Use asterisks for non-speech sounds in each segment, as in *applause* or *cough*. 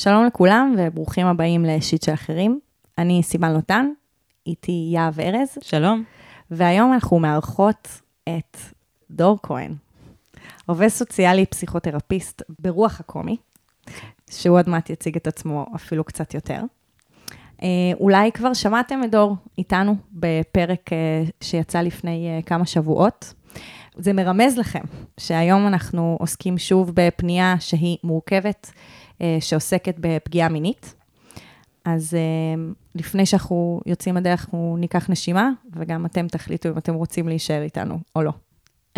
שלום לכולם וברוכים הבאים לשיט של אחרים. אני סימן לוטן, איתי יהב ארז, שלום. והיום אנחנו מארחות את דור כהן, עובד סוציאלי פסיכותרפיסט ברוח הקומי, שהוא עוד מעט יציג את עצמו אפילו קצת יותר. אה, אולי כבר שמעתם את דור איתנו בפרק אה, שיצא לפני אה, כמה שבועות. זה מרמז לכם שהיום אנחנו עוסקים שוב בפנייה שהיא מורכבת, שעוסקת בפגיעה מינית. אז לפני שאנחנו יוצאים לדרך, אנחנו ניקח נשימה, וגם אתם תחליטו אם אתם רוצים להישאר איתנו או לא.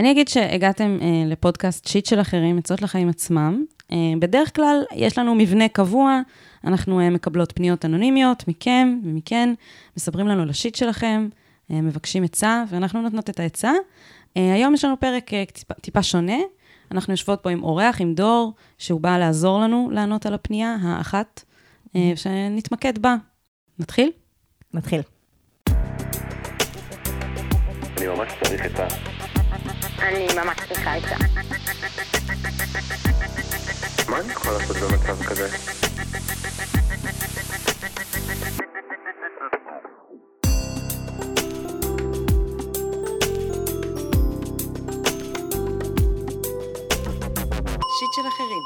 אני אגיד שהגעתם אה, לפודקאסט שיט של אחרים, עצות לחיים עצמם. אה, בדרך כלל יש לנו מבנה קבוע, אנחנו אה, מקבלות פניות אנונימיות מכם ומכן, מספרים לנו על השיט שלכם, אה, מבקשים עצה, ואנחנו נותנות את העצה. אה, היום יש לנו פרק אה, טיפה, טיפה שונה. אנחנו יושבות פה עם אורח, עם דור, שהוא בא לעזור לנו לענות על הפנייה האחת, אה, שנתמקד בה. נתחיל? נתחיל. אני ממש צריך עצה. אני ממש צריכה עצה. מה אני יכול לעשות במצב כזה? שיט של אחרים.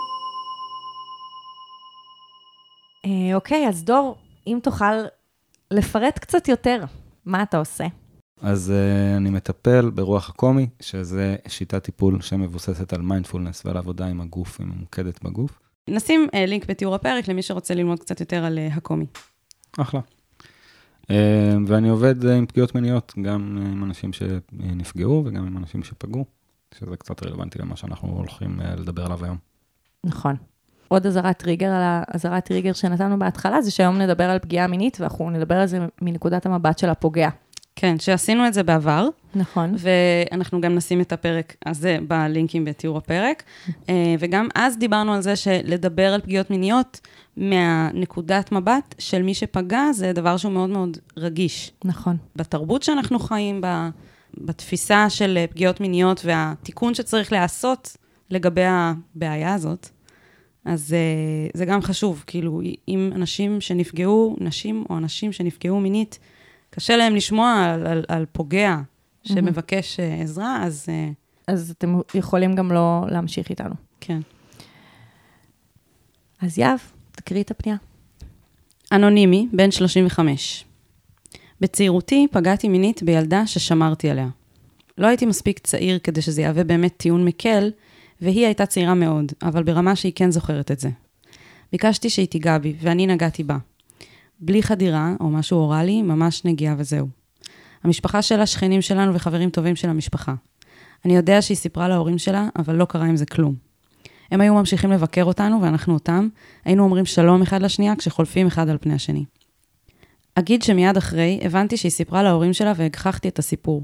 אה, אוקיי, אז דור, אם תוכל לפרט קצת יותר, מה אתה עושה? אז uh, אני מטפל ברוח הקומי, שזה שיטת טיפול שמבוססת על מיינדפולנס ועל עבודה עם הגוף, היא ממוקדת בגוף. נשים uh, לינק בתיאור הפרק למי שרוצה ללמוד קצת יותר על uh, הקומי. אחלה. Uh, ואני עובד uh, עם פגיעות מיניות, גם uh, עם אנשים שנפגעו וגם עם אנשים שפגעו, שזה קצת רלוונטי למה שאנחנו הולכים uh, לדבר עליו היום. נכון. עוד אזהרת טריגר על האזהרת טריגר שנתנו בהתחלה, זה שהיום נדבר על פגיעה מינית, ואנחנו נדבר על זה מנקודת המבט של הפוגע. כן, שעשינו את זה בעבר. נכון. ואנחנו גם נשים את הפרק הזה בלינקים בתיאור הפרק. אה, וגם אז דיברנו על זה שלדבר על פגיעות מיניות מהנקודת מבט של מי שפגע, זה דבר שהוא מאוד מאוד רגיש. נכון. בתרבות שאנחנו חיים בה, בתפיסה של פגיעות מיניות והתיקון שצריך להיעשות לגבי הבעיה הזאת. אז uh, זה גם חשוב, כאילו, אם אנשים שנפגעו, נשים או אנשים שנפגעו מינית, קשה להם לשמוע על, על, על פוגע שמבקש uh, עזרה, אז... אז אתם יכולים גם לא להמשיך איתנו. כן. אז יהב, תקריא את הפנייה. אנונימי, בן 35. בצעירותי פגעתי מינית בילדה ששמרתי עליה. לא הייתי מספיק צעיר כדי שזה יהווה באמת טיעון מקל, והיא הייתה צעירה מאוד, אבל ברמה שהיא כן זוכרת את זה. ביקשתי שהיא תיגע בי, ואני נגעתי בה. בלי חדירה או משהו אוראלי, ממש נגיעה וזהו. המשפחה שלה, שכנים שלנו וחברים טובים של המשפחה. אני יודע שהיא סיפרה להורים שלה, אבל לא קרה עם זה כלום. הם היו ממשיכים לבקר אותנו, ואנחנו אותם, היינו אומרים שלום אחד לשנייה כשחולפים אחד על פני השני. אגיד שמיד אחרי, הבנתי שהיא סיפרה להורים שלה והגחכתי את הסיפור.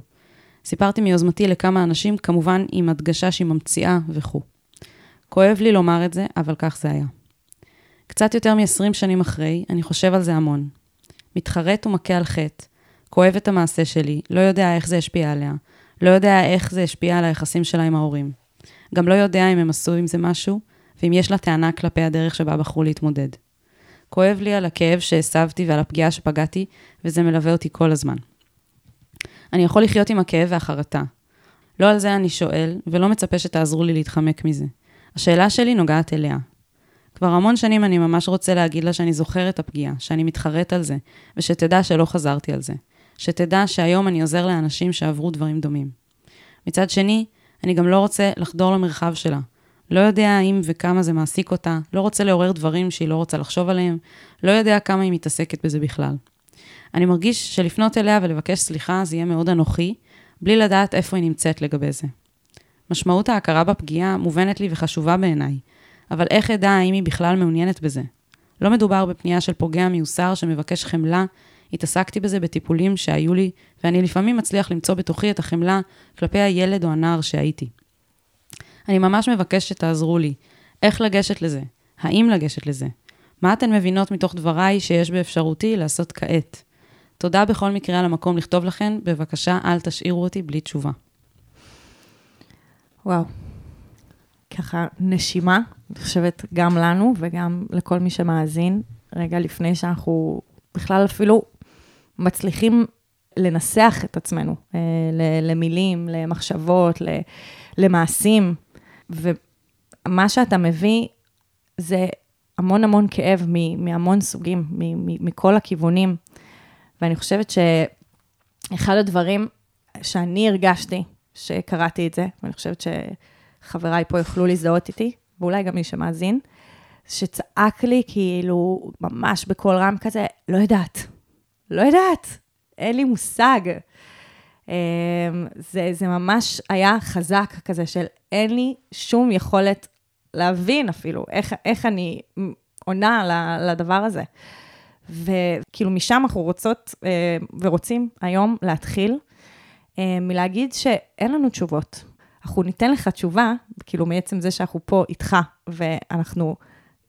סיפרתי מיוזמתי לכמה אנשים, כמובן עם הדגשה שהיא ממציאה וכו'. כואב לי לומר את זה, אבל כך זה היה. קצת יותר מ-20 שנים אחרי, אני חושב על זה המון. מתחרט ומכה על חטא, כואב את המעשה שלי, לא יודע איך זה השפיע עליה, לא יודע איך זה השפיע על היחסים שלה עם ההורים. גם לא יודע אם הם עשו עם זה משהו, ואם יש לה טענה כלפי הדרך שבה בחרו להתמודד. כואב לי על הכאב שהסבתי ועל הפגיעה שפגעתי, וזה מלווה אותי כל הזמן. אני יכול לחיות עם הכאב והחרטה. לא על זה אני שואל, ולא מצפה שתעזרו לי להתחמק מזה. השאלה שלי נוגעת אליה. כבר המון שנים אני ממש רוצה להגיד לה שאני זוכר את הפגיעה, שאני מתחרט על זה, ושתדע שלא חזרתי על זה. שתדע שהיום אני עוזר לאנשים שעברו דברים דומים. מצד שני, אני גם לא רוצה לחדור למרחב שלה. לא יודע האם וכמה זה מעסיק אותה, לא רוצה לעורר דברים שהיא לא רוצה לחשוב עליהם, לא יודע כמה היא מתעסקת בזה בכלל. אני מרגיש שלפנות אליה ולבקש סליחה זה יהיה מאוד אנוכי, בלי לדעת איפה היא נמצאת לגבי זה. משמעות ההכרה בפגיעה מובנת לי וחשובה בעיניי, אבל איך אדע האם היא בכלל מעוניינת בזה? לא מדובר בפנייה של פוגע מיוסר שמבקש חמלה, התעסקתי בזה בטיפולים שהיו לי, ואני לפעמים מצליח למצוא בתוכי את החמלה כלפי הילד או הנער שהייתי. אני ממש מבקש שתעזרו לי. איך לגשת לזה? האם לגשת לזה? מה אתן מבינות מתוך דבריי שיש באפשרותי לעשות כעת? תודה בכל מקרה על המקום לכתוב לכן, בבקשה אל תשאירו אותי בלי תשובה. וואו. ככה נשימה, אני חושבת גם לנו וגם לכל מי שמאזין, רגע לפני שאנחנו בכלל אפילו מצליחים לנסח את עצמנו אה, למילים, למחשבות, למעשים. ומה שאתה מביא זה המון המון כאב מהמון סוגים, מכל הכיוונים. ואני חושבת שאחד הדברים שאני הרגשתי שקראתי את זה, ואני חושבת שחבריי פה יוכלו להזדהות איתי, ואולי גם מי שמאזין, שצעק לי כאילו ממש בקול רם כזה, לא יודעת, לא יודעת, אין לי מושג. אמ, זה, זה ממש היה חזק כזה של אין לי שום יכולת להבין אפילו איך, איך אני עונה לדבר הזה. וכאילו משם אנחנו רוצות אה, ורוצים היום להתחיל אה, מלהגיד שאין לנו תשובות. אנחנו ניתן לך תשובה, כאילו מעצם זה שאנחנו פה איתך, ואנחנו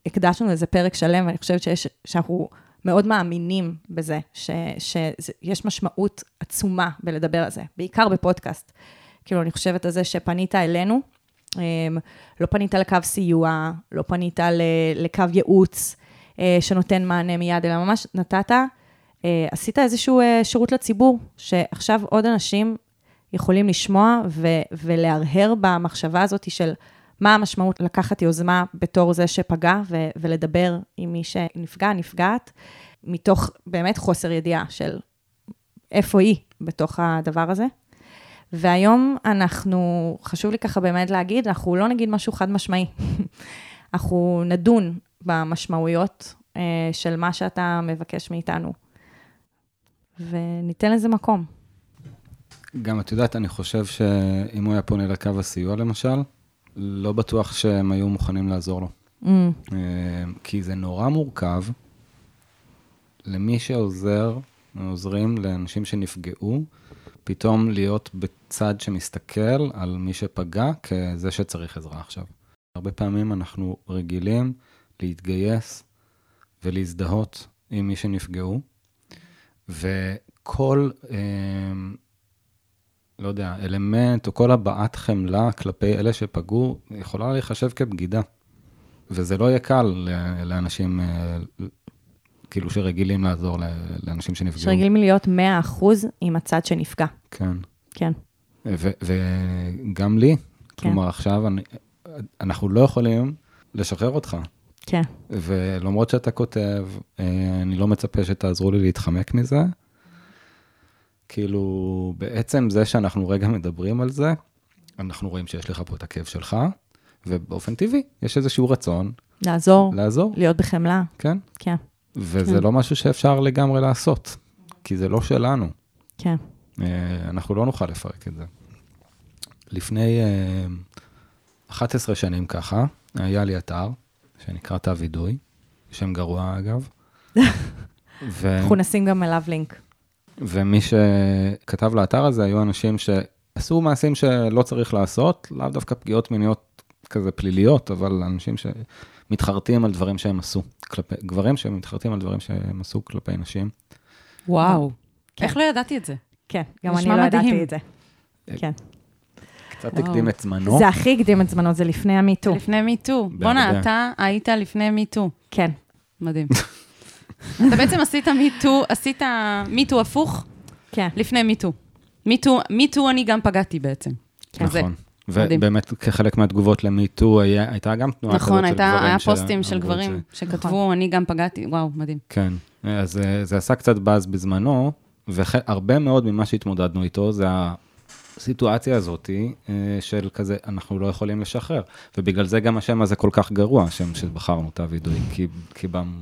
הקדשנו לזה פרק שלם, ואני חושבת שיש, שאנחנו מאוד מאמינים בזה, ש, שיש משמעות עצומה בלדבר על זה, בעיקר בפודקאסט. כאילו, אני חושבת על זה שפנית אלינו, לא פנית לקו סיוע, לא פנית לקו ייעוץ אה, שנותן מענה מיד, אלא ממש נתת, אה, עשית איזשהו אה, שירות לציבור, שעכשיו עוד אנשים יכולים לשמוע ו- ולהרהר במחשבה הזאת של מה המשמעות לקחת יוזמה בתור זה שפגע ו- ולדבר עם מי שנפגע, נפגעת, מתוך באמת חוסר ידיעה של איפה היא בתוך הדבר הזה. והיום אנחנו, חשוב לי ככה באמת להגיד, אנחנו לא נגיד משהו חד משמעי. *laughs* אנחנו נדון במשמעויות אה, של מה שאתה מבקש מאיתנו, וניתן לזה מקום. גם את יודעת, אני חושב שאם הוא היה פונה לקו הסיוע למשל, לא בטוח שהם היו מוכנים לעזור לו. Mm, אה, כי זה נורא מורכב למי שעוזר, עוזרים לאנשים שנפגעו, פתאום להיות בצד שמסתכל על מי שפגע כזה שצריך עזרה עכשיו. הרבה פעמים אנחנו רגילים להתגייס ולהזדהות עם מי שנפגעו, וכל, אה, לא יודע, אלמנט או כל הבעת חמלה כלפי אלה שפגעו, יכולה להיחשב כבגידה. וזה לא יהיה קל לאנשים, אה, כאילו, שרגילים לעזור לאנשים שנפגעו. שרגילים להיות 100% עם הצד שנפגע. כן. כן, וגם לי, כלומר, עכשיו אני, אנחנו לא יכולים לשחרר אותך. כן, ולמרות שאתה כותב, אה, אני לא מצפה שתעזרו לי להתחמק מזה. כאילו, בעצם זה שאנחנו רגע מדברים על זה, אנחנו רואים שיש לך פה את הכאב שלך, ובאופן טבעי, יש איזשהו רצון לעזור, לעזור, להיות בחמלה, כן? כן, וזה כן. לא משהו שאפשר לגמרי לעשות, כי זה לא שלנו. כן. אה, אנחנו לא נוכל לפרק את זה. לפני אה, 11 שנים ככה, היה לי אתר שנקרא תא וידוי, שם גרוע אגב. *laughs* ו... אנחנו נשים גם אליו לינק. ומי שכתב לאתר הזה היו אנשים שעשו מעשים שלא צריך לעשות, לאו דווקא פגיעות מיניות כזה פליליות, אבל אנשים שמתחרטים על דברים שהם עשו, כלפי, גברים שמתחרטים על דברים שהם עשו כלפי נשים. וואו. כן. איך לא ידעתי את זה? כן, גם אני לא. ידעתי את זה. כן. קצת. הקדים את זמנו. זה הכי הקדים את זמנו, זה לפני ה MeToo. לפני MeToo. בואנה. אתה היית לפני MeToo. כן, מדהים. *laughs* אתה בעצם עשית MeToo, עשית MeToo הפוך כן. לפני MeToo. MeToo, MeToo אני גם פגעתי בעצם. כזה. נכון. ובאמת, כחלק מהתגובות ל MeToo, הייתה גם תנועה כזאת של נכון, גברים הייתה, היה פוסטים של גברים. שכתבו, אני גם פגעתי, וואו, מדהים. כן, אז אה, זה עשה קצת באז בזמנו, והרבה מאוד ממה שהתמודדנו איתו זה הסיטואציה הזאת אה, של כזה, אנחנו לא יכולים לשחרר. ובגלל זה גם השם הזה כל כך גרוע, השם שבחרנו, תא וידוי, כי, כי במ...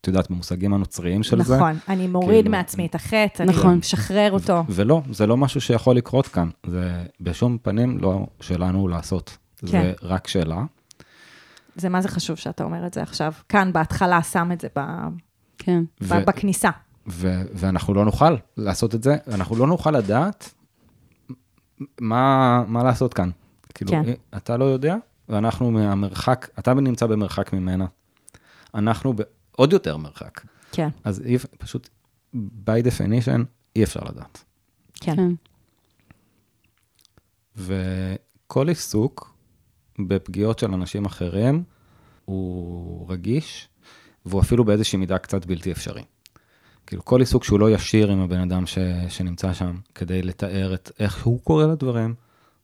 את יודעת, במושגים הנוצריים של זה, נכון. אני מוריד כאילו- מעצמי את החטא, אני נכון. משחרר אותו. ולא, זה לא משהו שיכול לקרות כאן. זה בשום פנים לא שלנו לעשות. כן. זה רק שלה. זה מה זה חשוב שאתה אומר את זה עכשיו. כאן, בהתחלה, שם את זה ב- כן. ב- ו- בכניסה. ו- ואנחנו לא נוכל לעשות את זה, אנחנו לא נוכל לדעת מה, מה לעשות כאן. כאילו, כן. אתה לא יודע, ואנחנו מהמרחק, אתה נמצא במרחק ממנה. אנחנו בעוד יותר מרחק. כן, אז אי, פשוט, by definition, אי אפשר לדעת. כן. כן. וכל עיסוק בפגיעות של אנשים אחרים הוא רגיש, והוא אפילו באיזושהי מידה קצת בלתי אפשרי. כאילו, כל עיסוק שהוא לא ישיר עם הבן אדם ש, שנמצא שם, כדי לתאר את איך הוא קורא לדברים,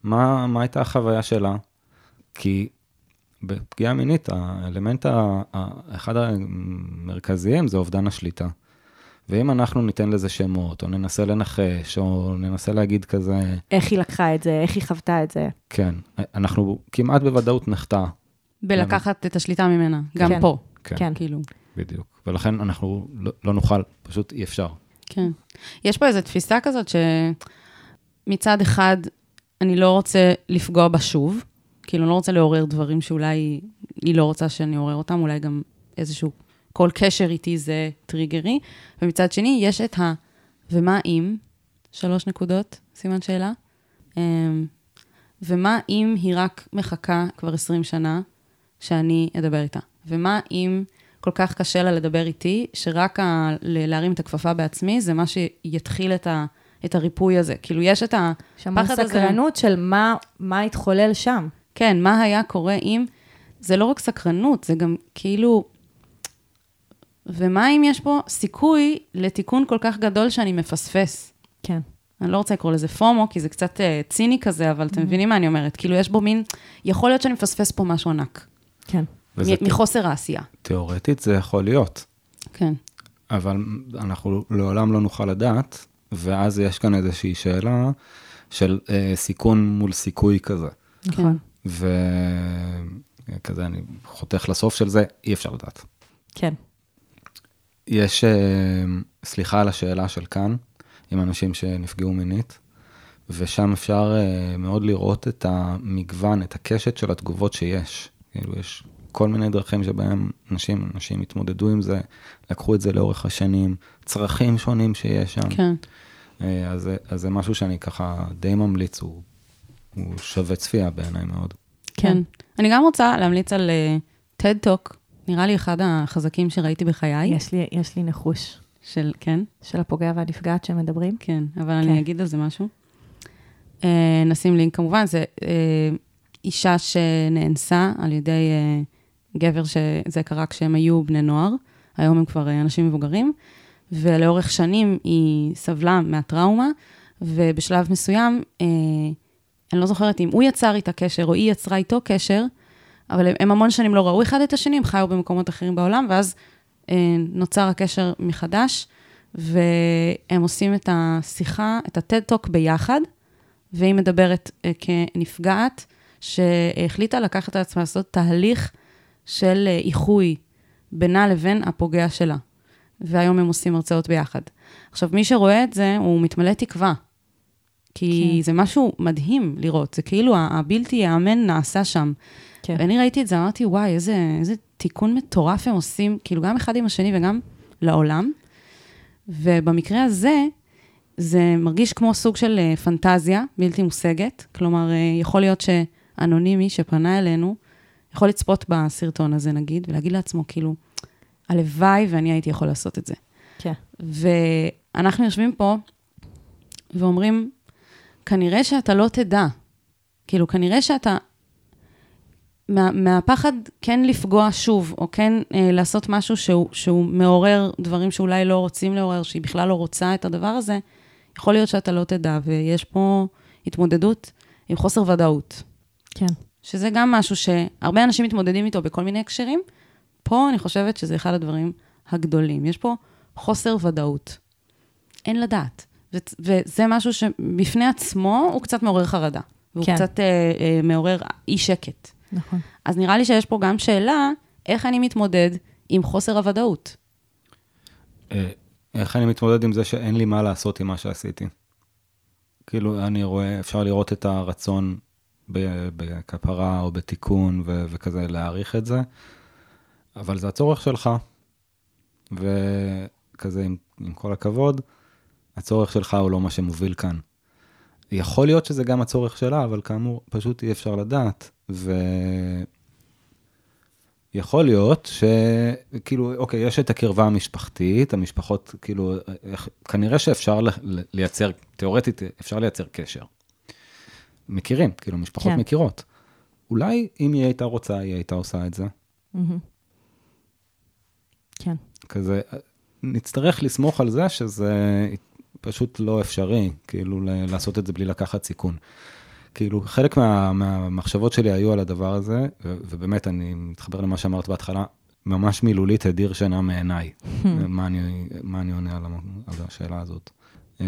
מה, מה הייתה החוויה שלה. כי בפגיעה מינית, האלמנט ה- ה- אחד המרכזיים זה אובדן השליטה. ואם אנחנו ניתן לזה שמות, או ננסה לנחש, או ננסה להגיד כזה, איך היא לקחה את זה, איך היא חוותה את זה. כן, אנחנו כמעט בוודאות נחטא, בלקחת את השליטה ממנה, גם כן. פה, כן, כן. כאילו. בדיוק. ולכן אנחנו לא, לא נוכל, פשוט אי אפשר. כן. יש פה איזו תפיסה כזאת שמצד אחד, אני לא רוצה לפגוע בה שוב, כאילו, אני לא רוצה לעורר דברים שאולי היא לא רוצה שאני אעורר אותם, אולי גם איזשהו, כל קשר איתי זה טריגרי, ומצד שני, יש את ה... ומה אם? שלוש נקודות, סימן שאלה. אמ, ומה אם היא רק מחכה כבר 20 שנה שאני אדבר איתה? ומה אם כל כך קשה לה לדבר איתי, שרק ה- להרים את הכפפה בעצמי, זה מה שיתחיל את, ה, את הריפוי הזה. כאילו, יש את הפחד הזה. סקרנות של מה, מה התחולל שם. כן, מה היה קורה אם... זה לא רק סקרנות, זה גם כאילו... ומה אם יש פה סיכוי לתיקון כל כך גדול שאני מפספס? כן. אני לא רוצה לקרוא לזה פומו, כי זה קצת uh, ציני כזה, אבל אתם מבינים מה אני אומרת. כאילו, יש בו מין... יכול להיות שאני מפספס פה משהו ענק. כן. מ- מחוסר העשייה. תיאורטית זה יכול להיות, כן. אבל אנחנו לעולם לא נוכל לדעת, ואז יש כאן איזושהי שאלה של אה, סיכון מול סיכוי כזה. נכון. וכזה, אני חותך לסוף של זה, אי אפשר לדעת. כן. יש, אה, סליחה על השאלה של כאן, עם אנשים שנפגעו מינית, ושם אפשר אה, מאוד לראות את המגוון, את הקשת של התגובות שיש. כאילו, יש כל מיני דרכים שבהם אנשים, אנשים התמודדו עם זה, לקחו את זה לאורך השנים, צרכים שונים שיש שם. כן. אה, אז, אז זה משהו שאני ככה די ממליץ, הוא, הוא שווה צפייה בעיניי מאוד. כן. אני גם רוצה להמליץ על TED Talk, נראה לי אחד החזקים שראיתי בחיי. יש לי, יש לי נחוש של, כן, של הפוגע והנפגעת שמדברים. כן, אבל כן. אני אגיד על זה משהו. אה, נשים לינק, כמובן, זה אה, אישה שנאנסה על ידי אה, גבר שזה קרה כשהם היו בני נוער, היום הם כבר אה, אנשים מבוגרים, ולאורך שנים היא סבלה מהטראומה, ובשלב מסוים, אה, אני לא זוכרת אם הוא יצר איתה קשר או היא יצרה איתו קשר, אבל הם, הם המון שנים לא ראו אחד את השני, הם חיו במקומות אחרים בעולם, ואז אה, נוצר הקשר מחדש, והם עושים את השיחה, את הטד-טוק ביחד, והיא מדברת אה, כנפגעת, שהחליטה לקחת על עצמה לעשות תהליך של אה, איחוי בינה לבין הפוגע שלה. והיום הם עושים הרצאות ביחד. עכשיו, מי שרואה את זה, הוא מתמלא תקווה. כי כן. זה משהו מדהים לראות, זה כאילו הבלתי ייאמן נעשה שם. כן. ואני ראיתי את זה, אמרתי, וואי, איזה, איזה תיקון מטורף הם עושים, כאילו גם אחד עם השני וגם לעולם. ובמקרה הזה, זה מרגיש כמו סוג של אה, פנטזיה בלתי מושגת. כלומר, אה, יכול להיות שאנונימי שפנה אלינו, יכול לצפות בסרטון הזה, נגיד, ולהגיד לעצמו, כאילו, הלוואי ואני הייתי יכול לעשות את זה. כן. ואנחנו יושבים פה ואומרים, כנראה שאתה לא תדע. כאילו, כנראה שאתה... מה, מהפחד כן לפגוע שוב, או כן אה, לעשות משהו שהוא, שהוא מעורר דברים שאולי לא רוצים לעורר, שהיא בכלל לא רוצה את הדבר הזה, יכול להיות שאתה לא תדע, ויש פה התמודדות עם חוסר ודאות. כן. שזה גם משהו שהרבה אנשים מתמודדים איתו בכל מיני הקשרים. פה אני חושבת שזה אחד הדברים הגדולים. יש פה חוסר ודאות. אין לדעת. ו- וזה משהו שבפני עצמו הוא קצת מעורר חרדה. והוא כן. קצת אה, אה, מעורר אי שקט. נכון. אז נראה לי שיש פה גם שאלה, איך אני מתמודד עם חוסר הוודאות. אה, איך אני מתמודד עם זה שאין לי מה לעשות עם מה שעשיתי? כאילו, אני רואה, אפשר לראות את הרצון בכפרה או בתיקון ו- וכזה, להעריך את זה, אבל זה הצורך שלך. וכזה, עם, עם כל הכבוד, הצורך שלך הוא לא מה שמוביל כאן. יכול להיות שזה גם הצורך שלה, אבל כאמור, פשוט אי אפשר לדעת. ו... יכול להיות שכאילו, אוקיי, יש את הקרבה המשפחתית, המשפחות, כאילו, איך, כנראה שאפשר לייצר, תיאורטית, אפשר לייצר קשר. מכירים, כאילו, משפחות כן. מכירות. אולי אם היא הייתה רוצה, היא הייתה עושה את זה. מהמם. כן. כזה, נצטרך לסמוך על זה שזה פשוט לא אפשרי, כאילו, לעשות את זה בלי לקחת סיכון. כאילו, חלק מה, מהמחשבות שלי היו על הדבר הזה, ו- ובאמת, אני מתחבר למה שאמרת בהתחלה, ממש מילולית הדיר שינה מעיניי. מה, אני, מה אני עונה על, על השאלה הזאת. אה,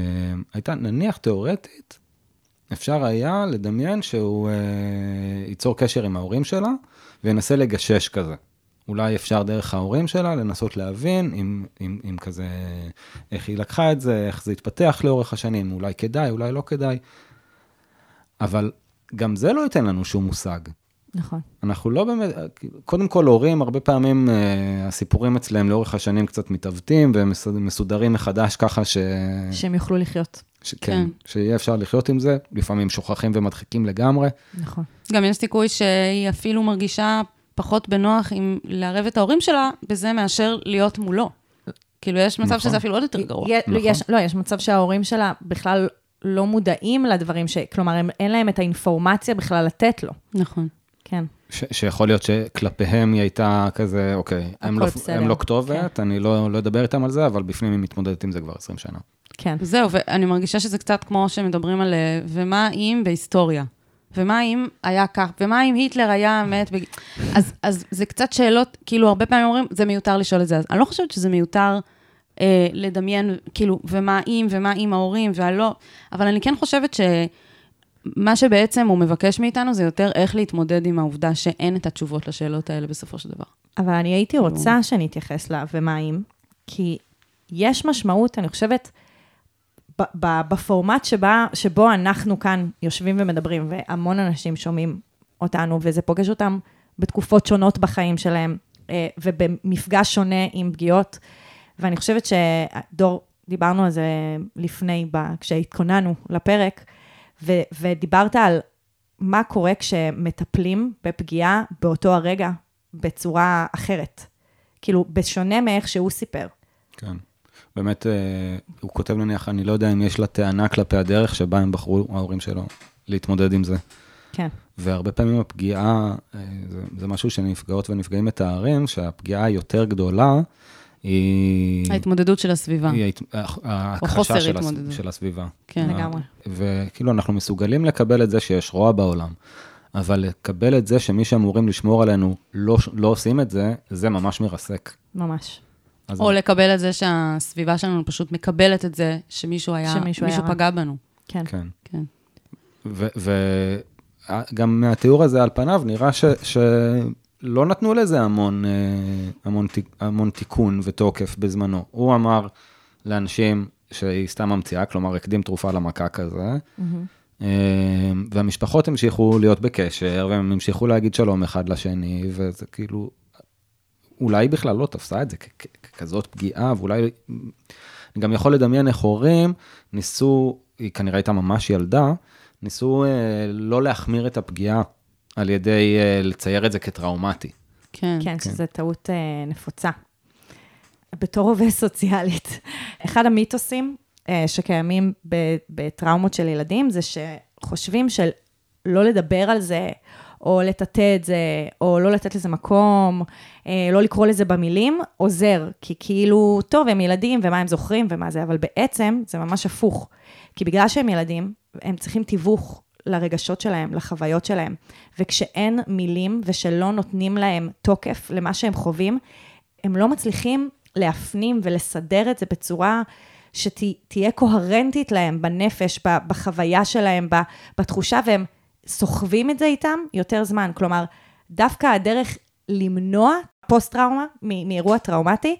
הייתה, נניח תיאורטית, אפשר היה לדמיין שהוא אה, ייצור קשר עם ההורים שלה, וינסה לגשש כזה. אולי אפשר דרך ההורים שלה לנסות להבין אם, אם, אם כזה, איך היא לקחה את זה, איך זה התפתח לאורך השנים, אולי כדאי, אולי לא כדאי. אבל גם זה לא ייתן לנו שום מושג. נכון. אנחנו לא באמת, קודם כל הורים, הרבה פעמים אה, הסיפורים אצלם לאורך השנים קצת מתעוותים ומסודרים מחדש ככה ש... שהם יוכלו לחיות. ש... כן, כן. שיהיה אפשר לחיות עם זה, לפעמים שוכחים ומדחיקים לגמרי. נכון. גם יש סיכוי שהיא אפילו מרגישה פחות בנוח עם לערב את ההורים שלה בזה מאשר להיות מולו. כאילו, יש מצב נכון. שזה אפילו עוד יותר גרוע. יה- נכון. יש, לא, יש מצב שההורים שלה בכלל לא מודעים לדברים ש... כלומר, הם, אין להם את האינפורמציה בכלל לתת לו. נכון. כן. ש- שיכול להיות שכלפיהם היא הייתה כזה, אוקיי, הם לא. הם לא כתובת, אני לא, לא אדבר איתם על זה, אבל בפנים היא מתמודדת עם זה כבר 20 שנה. כן. זהו, ואני מרגישה שזה קצת כמו שמדברים על אה, ומה אם בהיסטוריה. ומה אם היה כך, ומה אם היטלר היה מת בג... אז, אז זה קצת שאלות, כאילו, הרבה פעמים אומרים, זה מיותר לשאול את זה. אז אני לא חושבת שזה מיותר אה, לדמיין, כאילו, ומה אם, ומה אם ההורים, והלא, אבל אני כן חושבת שמה שבעצם הוא מבקש מאיתנו זה יותר איך להתמודד עם העובדה שאין את התשובות לשאלות האלה בסופו של דבר. אבל אני הייתי רוצה שנתייחס לה, ומה אם? כי יש משמעות, אני חושבת, בפורמט שבה, שבו אנחנו כאן יושבים ומדברים, והמון אנשים שומעים אותנו, וזה פוגש אותם בתקופות שונות בחיים שלהם, אה, ובמפגש שונה עם פגיעות. ואני חושבת שדור, דיברנו על זה לפני, כשהתכוננו לפרק, ו- ודיברת על מה קורה כשמטפלים בפגיעה באותו הרגע בצורה אחרת. כאילו, בשונה מאיך שהוא סיפר. כן. באמת, אה, הוא כותב נניח, אני לא יודע אם יש לה טענה כלפי הדרך שבה הם בחרו, ההורים שלו, להתמודד עם זה. כן. והרבה פעמים הפגיעה, אה, זה, זה משהו שנפגעות ונפגעים מתארים, שהפגיעה היותר גדולה היא... ההתמודדות של הסביבה. היא ההת- ההכחשה חוסר של, הס... התמודדות. של הסביבה. כן. לגמרי. וכאילו, אנחנו מסוגלים לקבל את זה שיש רוע בעולם, אבל לקבל את זה שמי שאמורים לשמור עלינו לא, לא עושים את זה, זה ממש מרסק. ממש. אז או לקבל את זה שהסביבה שלנו פשוט מקבלת את זה שמישהו היה, שמישהו מישהו היה רע. פגע בנו. כן. כן. כן. וגם מהתיאור הזה על פניו נראה ש, שלא נתנו לזה המון, אה, המון, המון תיקון ותוקף בזמנו. הוא אמר לאנשים שהיא סתם ממציאה, כלומר הקדים תרופה למכה כזה, אה, והמשפחות המשיכו להיות בקשר, והם המשיכו להגיד שלום אחד לשני, וזה כאילו, אולי היא בכלל לא תפסה את זה ככזאת פגיעה, ואולי, אני גם יכול לדמיין איך הורים ניסו, היא כנראה הייתה ממש ילדה, ניסו אה, לא להחמיר את הפגיעה על ידי אה, לצייר את זה כטראומטי. כן. כן, שזו טעות אה, נפוצה. בתור עובד *laughs* סוציאלית, אחד המיתוסים אה, שקיימים בטראומות של ילדים זה שחושבים של לא לדבר על זה, או לטאטא את זה, או לא לתת לזה מקום, אה, לא לקרוא לזה במילים, עוזר. כי כאילו, טוב, הם ילדים, ומה הם זוכרים, ומה זה, אבל בעצם זה ממש הפוך. כי בגלל שהם ילדים, הם צריכים תיווך לרגשות שלהם, לחוויות שלהם. וכשאין מילים ושלא נותנים להם תוקף למה שהם חווים, הם לא מצליחים להפנים ולסדר את זה בצורה שתהיה קוהרנטית להם בנפש, בחוויה שלהם, בתחושה, והם סוחבים את זה איתם יותר זמן. כלומר, דווקא הדרך למנוע פוסט-טראומה מאירוע טראומטי,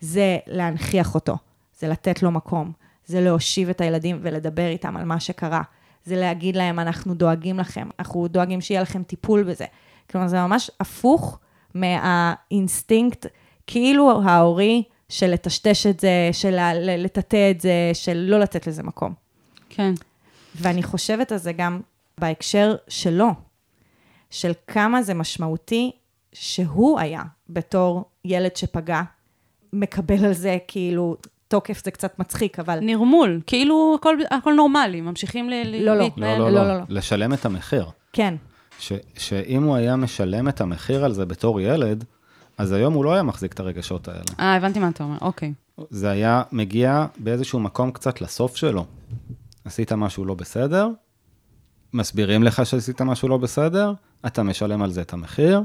זה להנכיח אותו, זה לתת לו מקום, זה להושיב את הילדים ולדבר איתם על מה שקרה, זה להגיד להם, אנחנו דואגים לכם, אנחנו דואגים שיהיה לכם טיפול בזה. כלומר, זה ממש הפוך מהאינסטינקט, כאילו ההורי, של לטשטש את זה, של לטאטא את זה, של לא לתת לזה מקום. כן. ואני חושבת על זה גם בהקשר שלו, של כמה זה משמעותי שהוא היה, בתור ילד שפגע, מקבל על זה כאילו, תוקף זה קצת מצחיק, אבל נרמול, כאילו הכל, הכל נורמלי, ממשיכים ל- ל- לא, לא. להתנהל. לא, לא, לא, לא, לא, לא. לשלם את המחיר. כן, ש, שאם הוא היה משלם את המחיר על זה בתור ילד, אז היום הוא לא היה מחזיק את הרגשות האלה. אה, הבנתי מה אתה אומר, אוקיי. זה היה מגיע באיזשהו מקום קצת לסוף שלו. עשית משהו לא בסדר, מסבירים לך שעשית משהו לא בסדר, אתה משלם על זה את המחיר,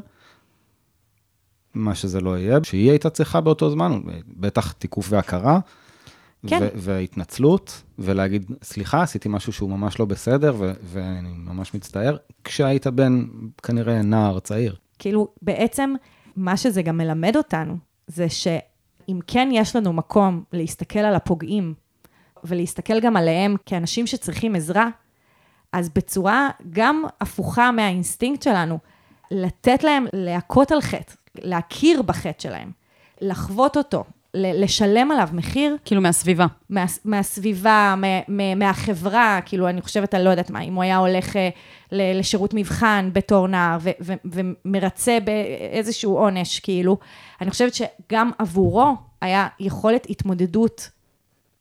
מה שזה לא יהיה, שהיא הייתה צריכה באותו זמן, בטח תיקוף והכרה, כן. ו- והתנצלות, ולהגיד, סליחה, עשיתי משהו שהוא ממש לא בסדר, ואני ממש מצטער, כשהיית בן, כנראה נער צעיר. כאילו, בעצם, מה שזה גם מלמד אותנו, זה שאם כן יש לנו מקום להסתכל על הפוגעים, ולהסתכל גם עליהם כאנשים שצריכים עזרה, אז בצורה גם הפוכה מהאינסטינקט שלנו, לתת להם להכות על חטא, להכיר בחטא שלהם, לחוות אותו, לשלם עליו מחיר, כאילו מהסביבה. מה, מהסביבה, מה, מה, מהחברה, כאילו, אני חושבת, אני לא יודעת מה, אם הוא היה הולך אה, ל- לשירות מבחן בתור נער ו, ו, ומרצה באיזשהו עונש, כאילו, אני חושבת שגם עבורו היה יכולת התמודדות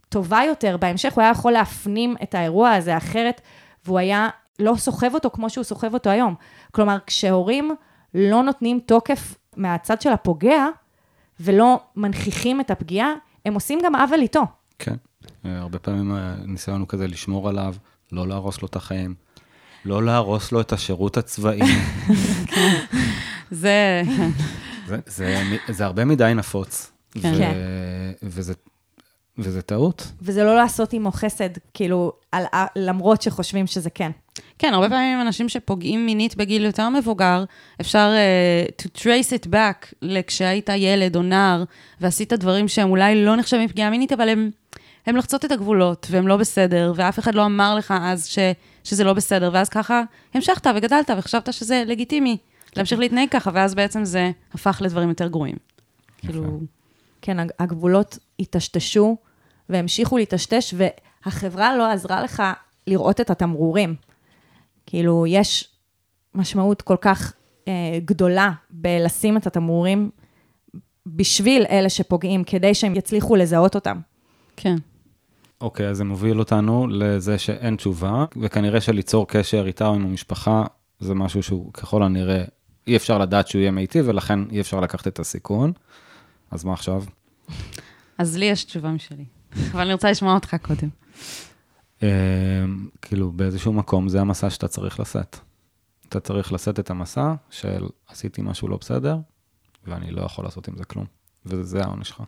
טובה יותר בהמשך, הוא היה יכול להפנים את האירוע הזה אחרת, והוא היה לא סוחב אותו כמו שהוא סוחב אותו היום. כלומר, כשהורים לא נותנים תוקף מהצד של הפוגע, ולא מנכיחים את הפגיעה, הם עושים גם עוול איתו. כן. אה, הרבה פעמים הניסיון הוא כזה לשמור עליו, לא להרוס לו את החיים, לא להרוס לו את השירות הצבאי. *laughs* זה, זה, זה, זה הרבה מדי נפוץ. כן. ו, כן. וזה, וזה טעות. וזה לא לעשות עמו חסד, כאילו, על, למרות שחושבים שזה כן. כן, הרבה פעמים אנשים שפוגעים מינית בגיל יותר מבוגר, אפשר uh, to trace it back לכשהיית ילד או נער, ועשית דברים שהם אולי לא נחשבים פגיעה מינית, אבל הם, הם לחצות את הגבולות, והם לא בסדר, ואף אחד לא אמר לך אז ש, שזה לא בסדר, ואז ככה המשכת וגדלת, וחשבת שזה לגיטימי להמשיך להתנהג ככה, ואז בעצם זה הפך לדברים יותר גרועים. כאילו, כן, הג- הגבולות היטשטשו והמשיכו להיטשטש, והחברה לא עזרה לך לראות את התמרורים. כאילו, יש משמעות כל כך אה, גדולה בלשים את התמרורים בשביל אלה שפוגעים, כדי שהם יצליחו לזהות אותם. כן. אוקיי, אז זה מוביל אותנו לזה שאין תשובה, וכנראה שליצור קשר איתה או עם המשפחה, זה משהו שהוא ככל הנראה, אי אפשר לדעת שהוא יהיה מיטיב, ולכן אי אפשר לקחת את הסיכון. אז מה עכשיו? אז לי יש תשובה משלי, אבל אני רוצה לשמוע אותך קודם. אה, כאילו, באיזשהו מקום זה המסע שאתה צריך לשאת. אתה צריך לשאת את המסע של עשיתי משהו לא בסדר, ואני לא יכול לעשות עם זה כלום. וזה העונש שלך.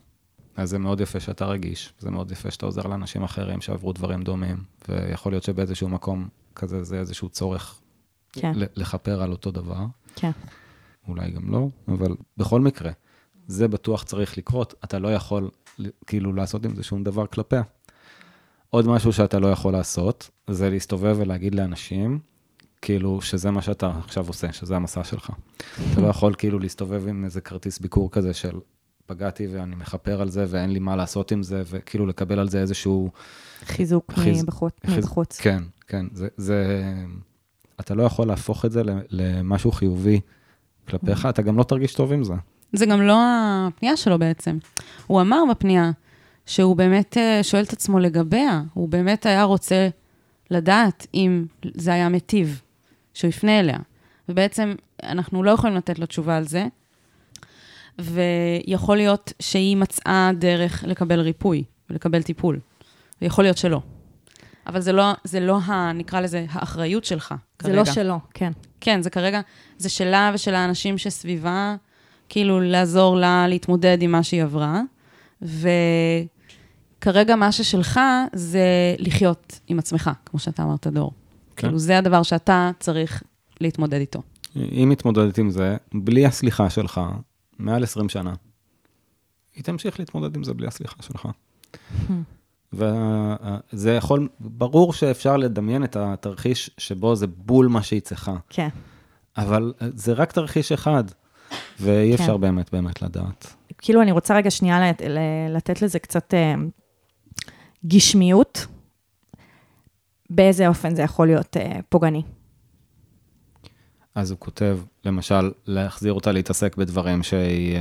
אז זה מאוד יפה שאתה רגיש, זה מאוד יפה שאתה עוזר לאנשים אחרים שעברו דברים דומים, ויכול להיות שבאיזשהו מקום כזה זה איזשהו צורך כן, לכפר על אותו דבר. כן. אולי גם לא, אבל בכל מקרה, זה בטוח צריך לקרות, אתה לא יכול כאילו לעשות עם זה שום דבר כלפיה. עוד משהו שאתה לא יכול לעשות, זה להסתובב ולהגיד לאנשים, כאילו, שזה מה שאתה עכשיו עושה, שזה המסע שלך. אתה לא יכול כאילו להסתובב עם איזה כרטיס ביקור כזה של פגעתי ואני מכפר על זה ואין לי מה לעשות עם זה, וכאילו לקבל על זה איזשהו... חיזוק חיז- מבחוץ. חיז- מבחוץ. כן, כן, זה, זה... אתה לא יכול להפוך את זה ל- למשהו חיובי כלפיך, אתה גם לא תרגיש טוב עם זה. זה גם לא הפנייה שלו בעצם. הוא אמר בפנייה שהוא באמת אה, שואל את עצמו לגביה, הוא באמת היה רוצה לדעת אם זה היה מיטיב, שהוא יפנה אליה. ובעצם אנחנו לא יכולים לתת לו תשובה על זה, ויכול להיות שהיא מצאה דרך לקבל ריפוי ולקבל טיפול, ויכול להיות שלא. אבל זה לא, זה לא ה, נקרא לזה, האחריות שלך זה כרגע. לא שלו, כן. כן, זה כרגע, זה שלה ושל האנשים שסביבה, כאילו לעזור לה להתמודד עם מה שהיא עברה. וכרגע מה ששלך זה לחיות עם עצמך, כמו שאתה אמרת, דור. כן. כאילו, זה הדבר שאתה צריך להתמודד איתו. היא מתמודדת עם זה, בלי הסליחה שלך, מעל 20 שנה. היא תמשיך להתמודד עם זה בלי הסליחה שלך. וזה יכול, ברור שאפשר לדמיין את התרחיש שבו זה בול מה שהיא צריכה, כן. אבל זה רק תרחיש אחד, ואי אפשר כן. באמת באמת לדעת. כאילו, אני רוצה רגע שנייה לת- לתת לזה קצת אה, גשמיות. באיזה אופן זה יכול להיות אה, פוגעני. אז הוא כותב, למשל, להחזיר אותה להתעסק בדברים שהיא אה,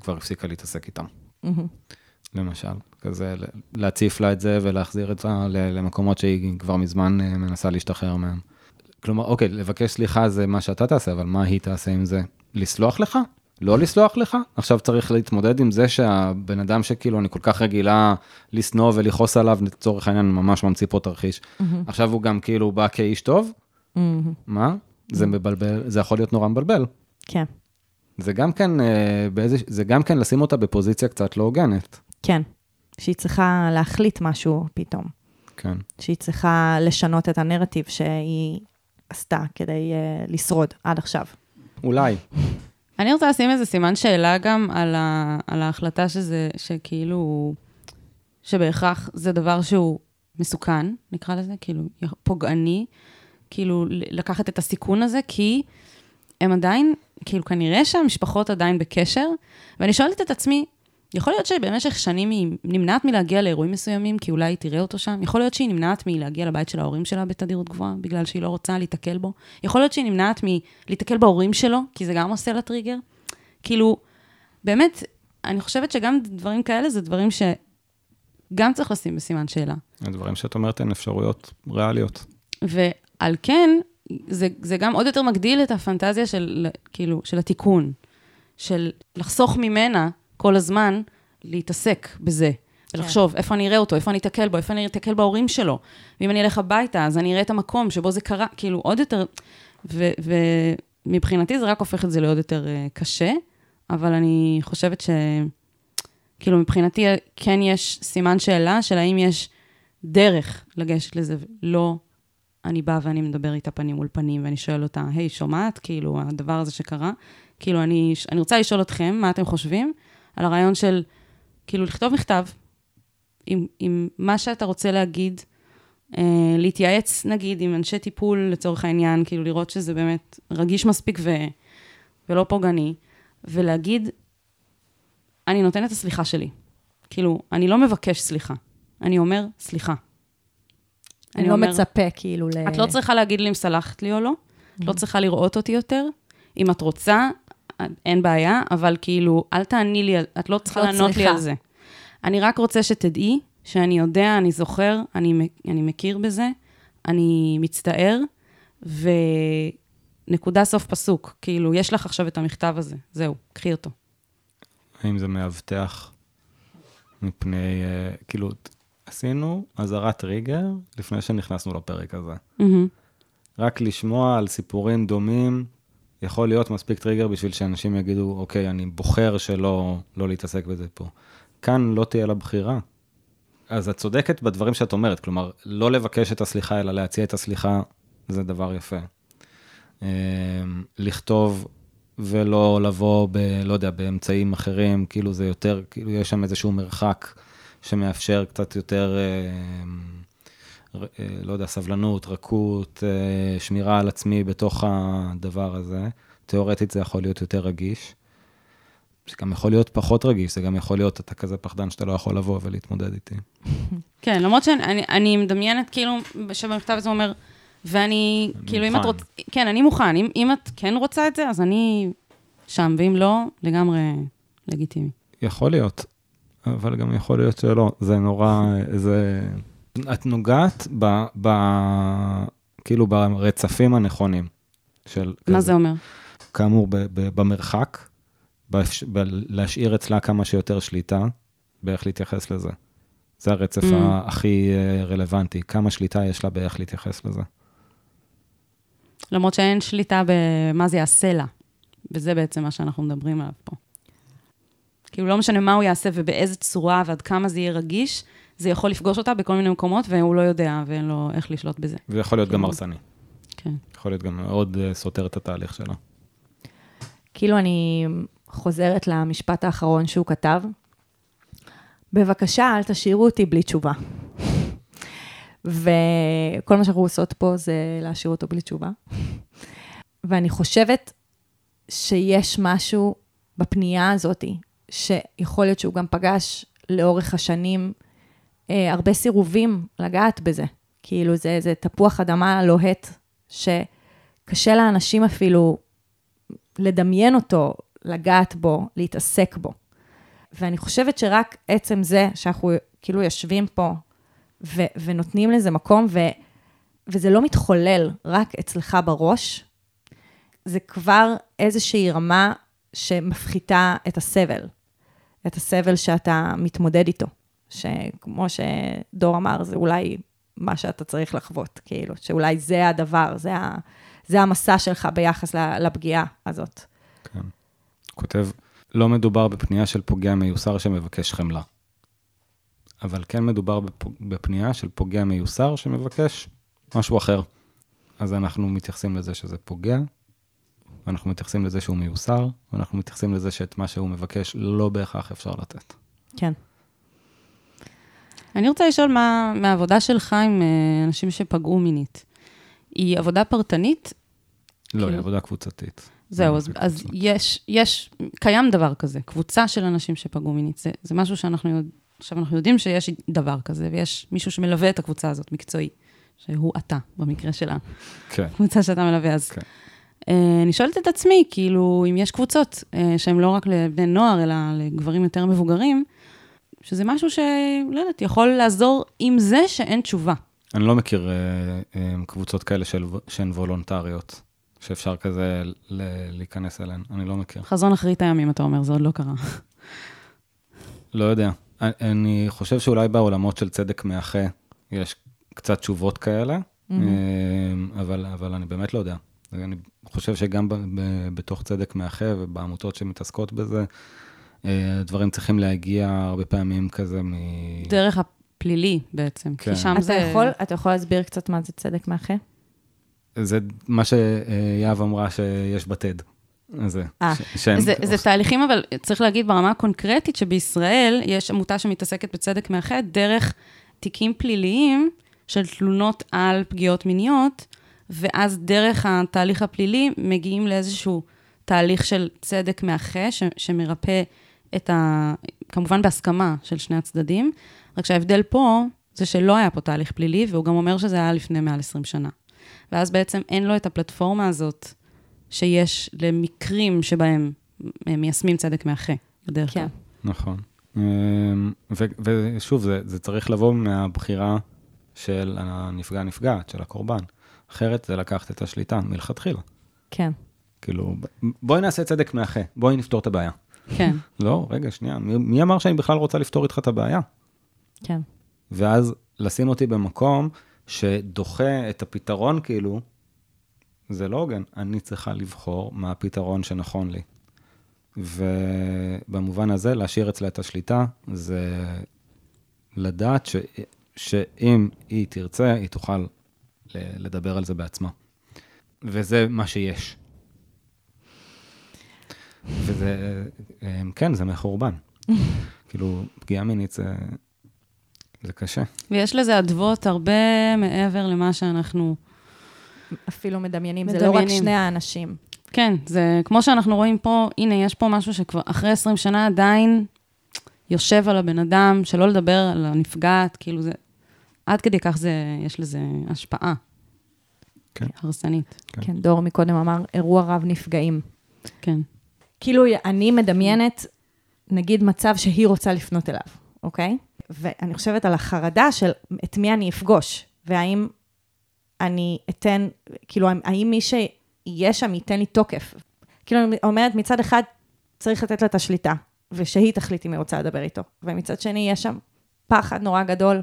כבר הפסיקה להתעסק איתם. מהמם. למשל, כזה להציף לה את זה ולהחזיר אותה ל- למקומות שהיא כבר מזמן אה, מנסה להשתחרר מהם. כלומר, אוקיי, לבקש סליחה זה מה שאתה תעשה, אבל מה היא תעשה עם זה? לסלוח לך? לא לסלוח לך? עכשיו צריך להתמודד עם זה שהבן אדם שכאילו אני כל כך רגילה לשנוא ולכעוס עליו, לצורך העניין, ממש ממציא פה תרחיש. עכשיו הוא גם כאילו בא כאיש טוב? מה? זה מבלבל, זה יכול להיות נורא מבלבל. כן, זה גם כן, אה, באיזה, זה גם כן לשים אותה בפוזיציה קצת לא הוגנת. כן. שהיא צריכה להחליט משהו פתאום. כן. שהיא צריכה לשנות את הנרטיב שהיא עשתה כדי uh, לשרוד עד עכשיו. אולי. *laughs* אני רוצה לשים איזה סימן שאלה גם על, ה, על ההחלטה שזה, שכאילו, שבהכרח זה דבר שהוא מסוכן, נקרא לזה, כאילו, פוגעני, כאילו, לקחת את הסיכון הזה, כי הם עדיין, כאילו, כנראה שהמשפחות עדיין בקשר, ואני שואלת את עצמי, יכול להיות שבמשך שנים היא נמנעת מלהגיע לאירועים מסוימים, כי אולי היא תראה אותו שם? יכול להיות שהיא נמנעת מלהגיע לבית של ההורים שלה בתדירות גבוהה, בגלל שהיא לא רוצה להיתקל בו? יכול להיות שהיא נמנעת מלהיתקל בהורים שלו, כי זה גם עושה לה טריגר? כאילו, באמת, אני חושבת שגם דברים כאלה זה דברים שגם צריך לשים בסימן שאלה. הדברים שאת אומרת הן אפשרויות ריאליות. ועל כן, זה, זה גם עוד יותר מגדיל את הפנטזיה של, כאילו, של התיקון, של לחסוך ממנה כל הזמן להתעסק בזה. ולחשוב, כן. איפה אני אראה אותו, איפה אני אתקל בו, איפה אני אתקל בהורים שלו. ואם אני אלך הביתה, אז אני אראה את המקום שבו זה קרה, כאילו, עוד יותר... ומבחינתי זה רק הופך את זה לעוד יותר uh, קשה, אבל אני חושבת ש... כאילו, מבחינתי כן יש סימן שאלה של האם יש דרך לגשת לזה, לא אני באה ואני מדבר איתה פנים מול פנים, ואני שואל אותה, היי, שומעת? כאילו, הדבר הזה שקרה. כאילו, אני, אני רוצה לשאול אתכם, מה אתם חושבים? על הרעיון של, כאילו, לכתוב מכתב עם, עם מה שאתה רוצה להגיד, אה, להתייעץ, נגיד, עם אנשי טיפול, לצורך העניין, כאילו, לראות שזה באמת רגיש מספיק ו, ולא פוגעני, ולהגיד, אני נותנת את הסליחה שלי. כאילו, אני לא מבקש סליחה, אני אומר, סליחה. אני לא אומר, מצפה, כאילו, ל... את לא צריכה להגיד לי אם סלחת לי או לא, את לא צריכה לראות אותי יותר. אם את רוצה, אין בעיה, אבל כאילו, אל תעני לי, את לא צריכה לא לענות צריכה. לי על זה. אני רק רוצה שתדעי שאני יודע, אני זוכר, אני, אני מכיר בזה, אני מצטער, ונקודה סוף פסוק. כאילו, יש לך עכשיו את המכתב הזה, זהו, קחי אותו. האם זה מאבטח מפני, uh, כאילו, עשינו אזהרת טריגר לפני שנכנסנו לפרק הזה. Mm-hmm. רק לשמוע על סיפורים דומים יכול להיות מספיק טריגר בשביל שאנשים יגידו, אוקיי, אני בוחר שלא לא להתעסק בזה פה. כאן לא תהיה לה בחירה. אז את צודקת בדברים שאת אומרת, כלומר, לא לבקש את הסליחה, אלא להציע את הסליחה, זה דבר יפה. אמ, לכתוב ולא לבוא ב... לא יודע, באמצעים אחרים, כאילו זה יותר, כאילו יש שם איזשהו מרחק שמאפשר קצת יותר, אה, אה, לא יודע, סבלנות, רכות, אה, שמירה על עצמי בתוך הדבר הזה. תיאורטית זה יכול להיות יותר רגיש. זה גם יכול להיות פחות רגיש, זה גם יכול להיות, אתה כזה פחדן שאתה לא יכול לבוא ולהתמודד איתי. כן, למרות שאני אני מדמיינת, כאילו, שבמכתב הזה אומר, ואני, כאילו, אם את רוצה, כן, אני מוכן, אם, אם את כן רוצה את זה, אז אני שם, ואם לא, לגמרי לגיטימי. יכול להיות. אבל גם יכול להיות שלא, זה נורא, זה... את נוגעת ב... ב... כאילו ברצפים הנכונים של... מה כזה. זה אומר? כאמור, ב, ב, במרחק, באפש... ב... להשאיר אצלה כמה שיותר שליטה באיך להתייחס לזה. זה הרצף mm. הכי אה, רלוונטי, כמה שליטה יש לה באיך להתייחס לזה. למרות שאין שליטה במה זה יעשה לה, וזה בעצם מה שאנחנו מדברים עליו פה. כאילו, לא משנה מה הוא יעשה ובאיזה צורה ועד כמה זה יהיה רגיש, זה יכול לפגוש אותה בכל מיני מקומות, והוא לא יודע ואין לו איך לשלוט בזה. זה יכול להיות כאילו... גם הרסני. כן. יכול להיות גם מאוד uh, סותר את התהליך שלו. כאילו, אני חוזרת למשפט האחרון שהוא כתב. בבקשה, אל תשאירו אותי בלי תשובה. וכל מה שאנחנו עושות פה זה להשאיר אותו בלי תשובה. ואני חושבת שיש משהו בפנייה הזאתי, שיכול להיות שהוא גם פגש לאורך השנים אה, הרבה סירובים לגעת בזה. כאילו, זה, זה תפוח אדמה לוהט, שקשה לאנשים אפילו לדמיין אותו, לגעת בו, להתעסק בו. ואני חושבת שרק עצם זה שאנחנו כאילו יושבים פה ו- ונותנים לזה מקום, וזה לא מתחולל רק אצלך בראש, זה כבר איזושהי רמה שמפחיתה את הסבל, את הסבל שאתה מתמודד איתו, שכמו שדור אמר, זה אולי מה שאתה צריך לחוות, כאילו, שאולי זה הדבר, זה, ה, זה המסע שלך ביחס לפגיעה הזאת. כן. כותב, לא מדובר בפנייה של פוגע מיוסר שמבקש חמלה. אבל כן מדובר בפנייה של פוגע מיוסר שמבקש משהו אחר. אז אנחנו מתייחסים לזה שזה פוגע, ואנחנו מתייחסים לזה שהוא מיוסר, ואנחנו מתייחסים לזה שאת מה שהוא מבקש לא בהכרח אפשר לתת. כן. אני רוצה לשאול מה, מהעבודה שלך עם אה, אנשים שפגעו מינית. היא עבודה פרטנית? לא, כאילו- היא עבודה קבוצתית. זהו, אז, אז. יש, יש, קיים דבר כזה, קבוצה של אנשים שפגעו מינית. זה, זה משהו שאנחנו, יודע- עכשיו אנחנו יודעים שיש דבר כזה, ויש מישהו שמלווה את הקבוצה הזאת, מקצועי, שהוא אתה, במקרה של כן, הקבוצה שאתה מלווה. אז כן. אה, אני שואלת את עצמי, כאילו, אם יש קבוצות אה, שהן לא רק לבני נוער, אלא לגברים יותר מבוגרים, שזה משהו שלא יודעת, יכול לעזור עם זה שאין תשובה. אני לא מכיר אה, אה, קבוצות כאלה של, שהן וולונטריות, שאפשר כזה ל- להיכנס אליהן, אני לא מכיר. חזון אחרית הימים, אתה אומר, זה עוד לא קרה. *laughs* לא יודע. אני- אני חושב שאולי בעולמות של צדק מאחה יש קצת תשובות כאלה, אה, אבל, אבל אני באמת לא יודע. אני חושב שגם ב- ב- בתוך צדק מאחה ובעמותות שמתעסקות בזה, אה, דברים צריכים להגיע הרבה פעמים כזה מ... דרך הפלילי בעצם, כן. כי שם אתה זה... יכול, אתה יכול להסביר קצת מה זה צדק מאחה? זה מה שיהב אמרה שיש בטד. זה. אה. ש- שהם- זה, זה תהליכים, אבל צריך להגיד ברמה הקונקרטית שבישראל יש עמותה שמתעסקת בצדק מאחד דרך תיקים פליליים של תלונות על פגיעות מיניות, ואז דרך התהליך הפלילי מגיעים לאיזשהו תהליך של צדק מאחה, ש, שמרפא את ה... כמובן בהסכמה של שני הצדדים, רק שההבדל פה זה שלא היה פה תהליך פלילי, והוא גם אומר שזה היה לפני מעל 20 שנה. ואז בעצם אין לו את הפלטפורמה הזאת שיש למקרים שבהם מיישמים צדק מאחה, בדרך כלל. כן. נכון. אמ, ו- ושוב, זה, זה צריך לבוא מהבחירה של הנפגע-נפגעת, של הקורבן. אחרת זה לקחת את השליטה מלכתחילה. כן. כאילו, בואי נעשה צדק מאחה, בואי נפתור את הבעיה. כן. לא, רגע, שנייה, מי, מי אמר שאני בכלל רוצה לפתור איתך את הבעיה? כן. ואז לשים אותי במקום שדוחה את הפתרון, כאילו, זה לא הוגן. אני צריכה לבחור מה הפתרון שנכון לי. ובמובן הזה, להשאיר אצלה את השליטה, זה לדעת ש... שאם היא תרצה, היא תוכל לדבר על זה בעצמה. וזה מה שיש. וזה, אה, כן, זה מחורבן. *laughs* כאילו, פגיעה מינית זה, זה קשה. ויש לזה אדוות הרבה מעבר למה שאנחנו... אפילו מדמיינים, זה לא רק מדמיינים. שני האנשים. כן, זה כמו שאנחנו רואים פה, הנה, יש פה משהו שכבר אחרי 20 שנה עדיין יושב על הבן אדם, שלא לדבר על הנפגעת, כאילו זה... עד כדי כך זה, יש לזה השפעה. כן. הרסנית. כן. כן, דור מקודם אמר, אירוע רב נפגעים. כן. כאילו, אני מדמיינת, נגיד, מצב שהיא רוצה לפנות אליו, אוקיי? ואני חושבת על החרדה של את מי אני אפגוש, והאם אני אתן, כאילו, האם מי שיהיה שם ייתן לי תוקף. כאילו, אני אומרת, מצד אחד, צריך לתת לה את השליטה, ושהיא תחליט אם היא רוצה לדבר איתו. ומצד שני, יש שם פחד נורא גדול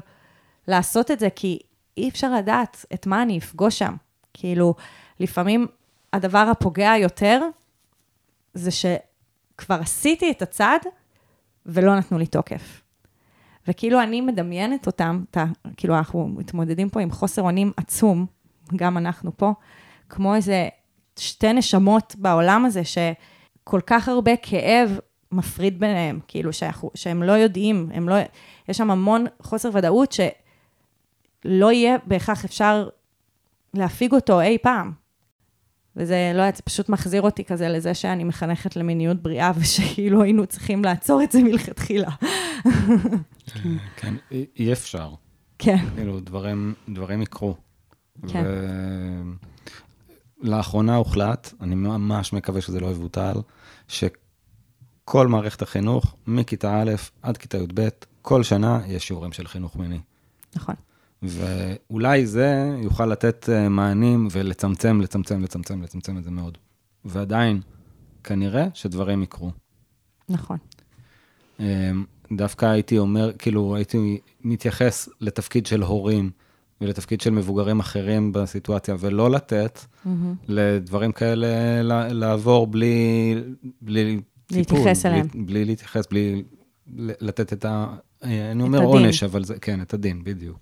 לעשות את זה, כי אי אפשר לדעת את מה אני אפגוש שם. כאילו, לפעמים הדבר הפוגע יותר, זה שכבר עשיתי את הצעד ולא נתנו לי תוקף. וכאילו אני מדמיינת אותם, אתה, כאילו אנחנו מתמודדים פה עם חוסר אונים עצום, גם אנחנו פה, כמו איזה שתי נשמות בעולם הזה, שכל כך הרבה כאב מפריד ביניהם, כאילו שאנחנו, שהם לא יודעים, הם לא, יש שם המון חוסר ודאות שלא יהיה בהכרח אפשר להפיג אותו אי פעם. וזה, לא יודעת, זה פשוט מחזיר אותי כזה לזה שאני מחנכת למיניות בריאה, *laughs* ושכאילו היינו צריכים לעצור את זה מלכתחילה. כן, אי- אי אפשר. כן, כאילו, דברים, דברים יקרו. כן. לאחרונה הוחלט, אני ממש מקווה שזה לא יבוטל, שכל מערכת החינוך, מכיתה א' עד כיתה י"ב, כל שנה יש שיעורים של חינוך מיני. נכון. ואולי זה יוכל לתת אה, מענים ולצמצם, לצמצם, לצמצם, לצמצם את זה מאוד. ועדיין, כנראה שדברים יקרו. נכון. אמ, דווקא הייתי אומר, כאילו, הייתי מתייחס לתפקיד של הורים ולתפקיד של מבוגרים אחרים בסיטואציה, ולא לתת לדברים כאלה לעבור בלי, בלי טיפול. להתייחס אליהם. בלי, בלי להתייחס, בלי לתת את ה... אני אומר הדין. עונש, אבל זה, כן, את הדין, בדיוק.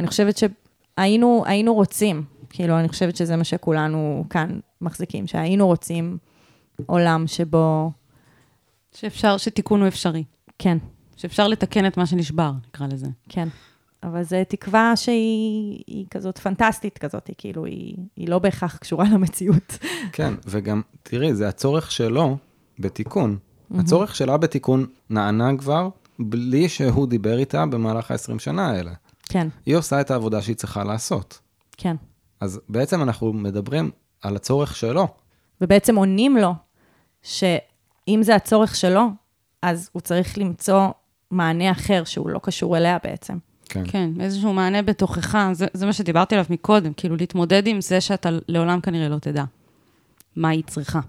אני חושבת שהיינו היינו רוצים, כאילו, אני חושבת שזה מה שכולנו כאן מחזיקים, שהיינו רוצים עולם שבו, שאפשר, שתיקון הוא אפשרי. כן, שאפשר לתקן את מה שנשבר, נקרא לזה. כן. אבל זו תקווה שהיא היא כזאת פנטסטית כזאת, היא כאילו, היא, היא לא בהכרח קשורה למציאות. כן, וגם, תראי, זה הצורך שלו בתיקון. הצורך שלה בתיקון נענה כבר בלי שהוא דיבר איתה במהלך ה-20 שנה האלה. כן, היא עושה את העבודה שהיא צריכה לעשות. כן. אז בעצם אנחנו מדברים על הצורך שלו. ובעצם עונים לו שאם זה הצורך שלו, אז הוא צריך למצוא מענה אחר שהוא לא קשור אליה בעצם. כן. כן, איזשהו מענה בתוכך, זה, זה מה שדיברתי עליו מקודם, כאילו להתמודד עם זה שאתה לעולם כנראה לא תדע מה היא צריכה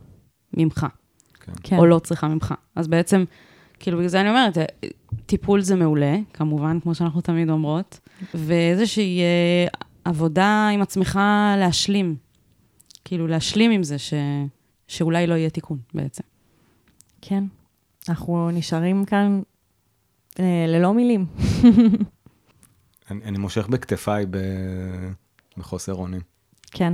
ממך, כן. או לא צריכה ממך. אז בעצם, כאילו, בגלל זה אני אומרת, טיפול זה מעולה, כמובן, כמו שאנחנו תמיד אומרות, ואיזושהי אה, עבודה עם עצמך להשלים, כאילו, להשלים עם זה ש, שאולי לא יהיה תיקון בעצם. כן. אנחנו נשארים כאן אה, ללא מילים. *laughs* אני, אני מושך בכתפיי ב... בחוסר אונים. כן.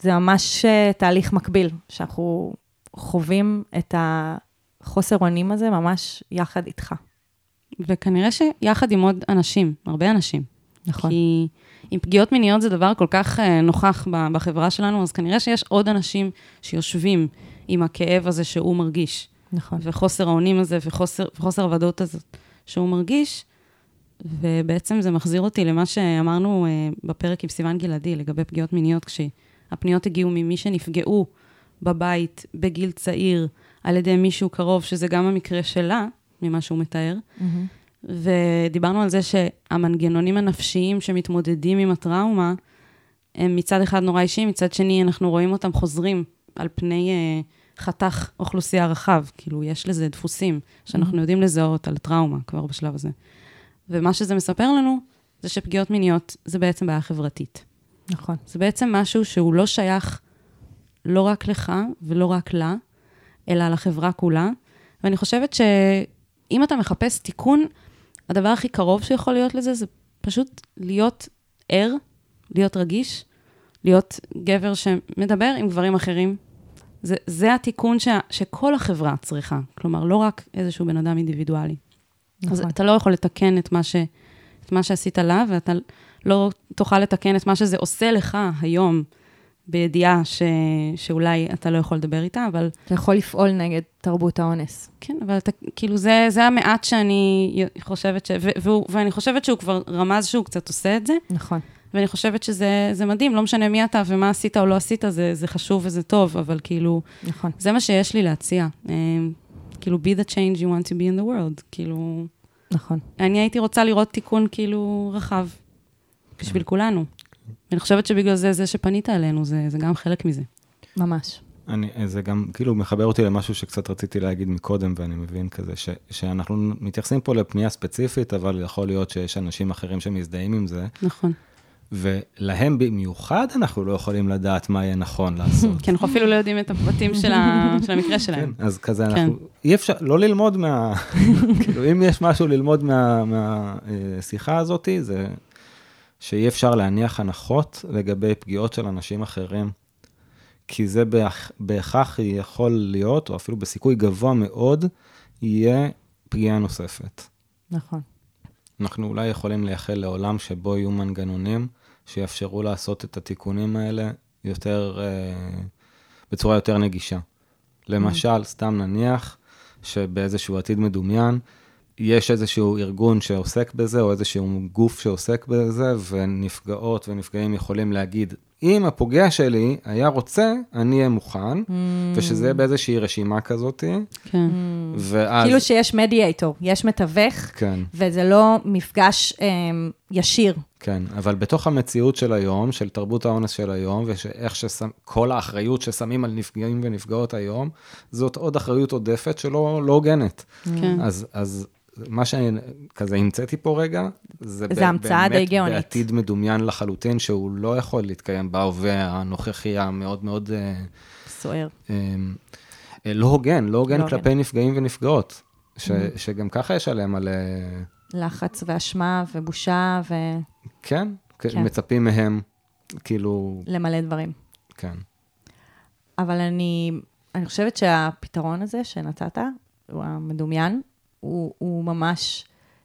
זה ממש אה, תהליך מקביל, שאנחנו חווים את החוסר אונים הזה ממש יחד איתך. וכנראה שיחד עם עוד אנשים, הרבה אנשים. נכון. כי אם פגיעות מיניות זה דבר כל כך uh, נוכח בחברה שלנו, אז כנראה שיש עוד אנשים שיושבים עם הכאב הזה שהוא מרגיש, נכון. וחוסר האונים הזה, וחוסר, וחוסר הוודאות הזאת שהוא מרגיש, ובעצם זה מחזיר אותי למה שאמרנו uh, בפרק עם סיון גלעדי לגבי פגיעות מיניות, כשהפניות הגיעו ממי שנפגעו בבית בגיל צעיר על ידי מישהו קרוב, שזה גם המקרה שלה, ממה שהוא מתאר. מהמם. ודיברנו על זה שהמנגנונים הנפשיים שמתמודדים עם הטראומה, הם מצד אחד נורא אישיים, מצד שני אנחנו רואים אותם חוזרים על פני אה, חתך אוכלוסייה רחב. כאילו, יש לזה דפוסים שאנחנו יודעים לזהות על טראומה כבר בשלב הזה. ומה שזה מספר לנו, זה שפגיעות מיניות זה בעצם בעיה חברתית. נכון. זה בעצם משהו שהוא לא שייך לא רק לך ולא רק לה, אלא לחברה כולה. ואני חושבת שאם אתה מחפש תיקון, הדבר הכי קרוב שיכול להיות לזה זה פשוט להיות ער, להיות רגיש, להיות גבר שמדבר עם גברים אחרים. זה, זה התיקון ש, שכל החברה צריכה, כלומר, לא רק איזשהו בן אדם אינדיבידואלי. אז נכון. אתה לא יכול לתקן את מה, ש, את מה שעשית לה, ואתה לא תוכל לתקן את מה שזה עושה לך היום, בידיעה ש, שאולי אתה לא יכול לדבר איתה, אבל אתה יכול לפעול נגד תרבות האונס. כן, אבל אתה, כאילו, זה, זה המעט שאני חושבת ש... ו, והוא, ואני חושבת שהוא כבר רמז שהוא קצת עושה את זה, נכון. ואני חושבת שזה זה מדהים, לא משנה מי אתה ומה עשית או לא עשית, זה, זה חשוב וזה טוב, אבל כאילו, נכון. זה מה שיש לי להציע. אה, כאילו, be the change you want to be in the world. כאילו, נכון. אני הייתי רוצה לראות תיקון כאילו רחב, בשביל כולנו. ואני חושבת שבגלל זה, זה שפנית אלינו, זה, זה גם חלק מזה. ממש. אני, זה גם כאילו מחבר אותי למשהו שקצת רציתי להגיד מקודם, ואני מבין כזה, ש, שאנחנו מתייחסים פה לפנייה ספציפית, אבל יכול להיות שיש אנשים אחרים שמזדהים עם זה, נכון. ולהם במיוחד אנחנו לא יכולים לדעת מה יהיה נכון לעשות. *laughs* כי אנחנו אפילו לא יודעים את הפרטים של, ה, של המקרה שלהם. כן, אז כזה אנחנו, אי אפשר, לא ללמוד מה, *laughs* כאילו אם יש משהו ללמוד מהשיחה הזאת, זה שאי אפשר להניח הנחות לגבי פגיעות של אנשים אחרים, כי זה בהכ- בהכרח יכול להיות, או אפילו בסיכוי גבוה מאוד, יהיה פגיעה נוספת. נכון. אנחנו אולי יכולים לייחל לעולם שבו יהיו מנגנונים שיאפשרו לעשות את התיקונים האלה יותר, אה, בצורה יותר נגישה. למשל, סתם נניח שבאיזשהו עתיד מדומיין, יש איזשהו ארגון שעוסק בזה, או איזשהו גוף שעוסק בזה, ונפגעות ונפגעים יכולים להגיד, אם הפוגע שלי היה רוצה, אני אהיה מוכן, ושזה יהיה באיזושהי רשימה כזאת, כן. ואז... כאילו שיש מדיאטור, יש מתווך, כן, וזה לא מפגש אמ, ישיר. כן, אבל בתוך המציאות של היום, של תרבות האונס של היום, ואיך שכל האחריות ששמים על נפגעים ונפגעות היום, זאת עוד אחריות עודפת שלא לא הוגנת. כן. אז, אז מה שאני כזה המצאתי פה רגע, זה, זה המצאה די גאונית. בעתיד מדומיין לחלוטין, שהוא לא יכול להתקיים בהווה הנוכחי המאוד מאוד אה, סוער. אה, אה, לא הוגן, לא הוגן לא כלפי הוגן. נפגעים ונפגעות, ש, שגם ככה יש עליהם על... לחץ ואשמה ובושה כן, כן. כן. מצפים מהם, כאילו, ולמלא דברים. כן. אבל אני, אני חושבת שהפתרון הזה שנתת, הוא המדומיין, הוא, הוא ממש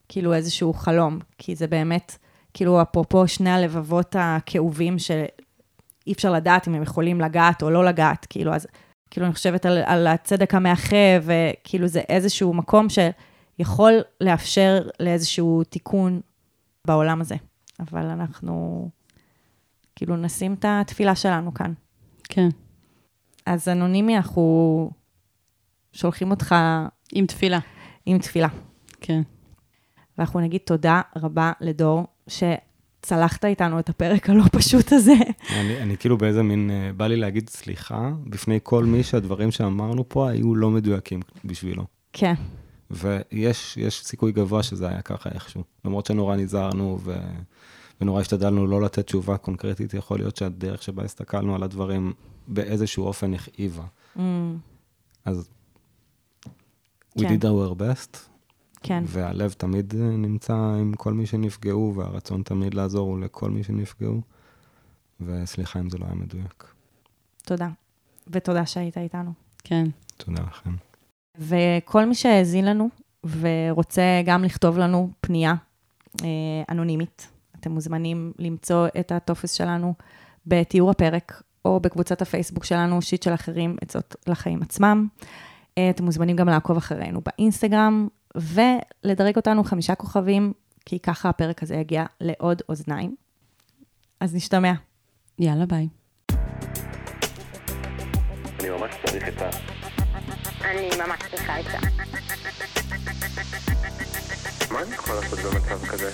כאילו איזשהו חלום, כי זה באמת, כאילו אפרופו שני הלבבות הכאובים שאי אפשר לדעת אם הם יכולים לגעת או לא לגעת, כאילו אז, כאילו אני חושבת על, על הצדק המאחה, וכאילו זה איזשהו מקום שיכול לאפשר לאיזשהו תיקון בעולם הזה. אבל אנחנו כאילו נשים את התפילה שלנו כאן. כן. אז אנונימי, אנחנו שולחים אותך עם תפילה. עם תפילה. כן. ואנחנו נגיד תודה רבה לדור, שצלחת איתנו את הפרק הלא פשוט הזה. אני, אני כאילו באיזה מין, אה, בא לי להגיד סליחה בפני כל מי שהדברים שאמרנו פה היו לא מדויקים בשבילו. כן, ויש יש סיכוי גבוה שזה היה ככה איכשהו. למרות שנורא נזהרנו ו... ונורא השתדלנו לא לתת תשובה קונקרטית, יכול להיות שהדרך שבה הסתכלנו על הדברים באיזשהו אופן הכאיבה. mm, אז we כן. did our best, כן, והלב תמיד אה, נמצא עם כל מי שנפגעו, והרצון תמיד לעזור הוא לכל מי שנפגעו, וסליחה אם זה לא היה מדויק. תודה. ותודה שהיית איתנו. כן. תודה לכם. וכל מי שהאזין לנו ורוצה גם לכתוב לנו פנייה אה, אנונימית, אתם מוזמנים למצוא את הטופס שלנו בתיאור הפרק, או בקבוצת הפייסבוק שלנו, שיט של אחרים, עצות לחיים עצמם. אתם מוזמנים גם לעקוב אחרינו באינסטגרם, ולדרג אותנו חמישה כוכבים, כי ככה הפרק הזה יגיע לעוד אוזניים. אז נשתמע. יאללה, ביי. אני ממש צריך את ה... אני ממש צריכה עצה. מה אני יכול לעשות במצב כזה?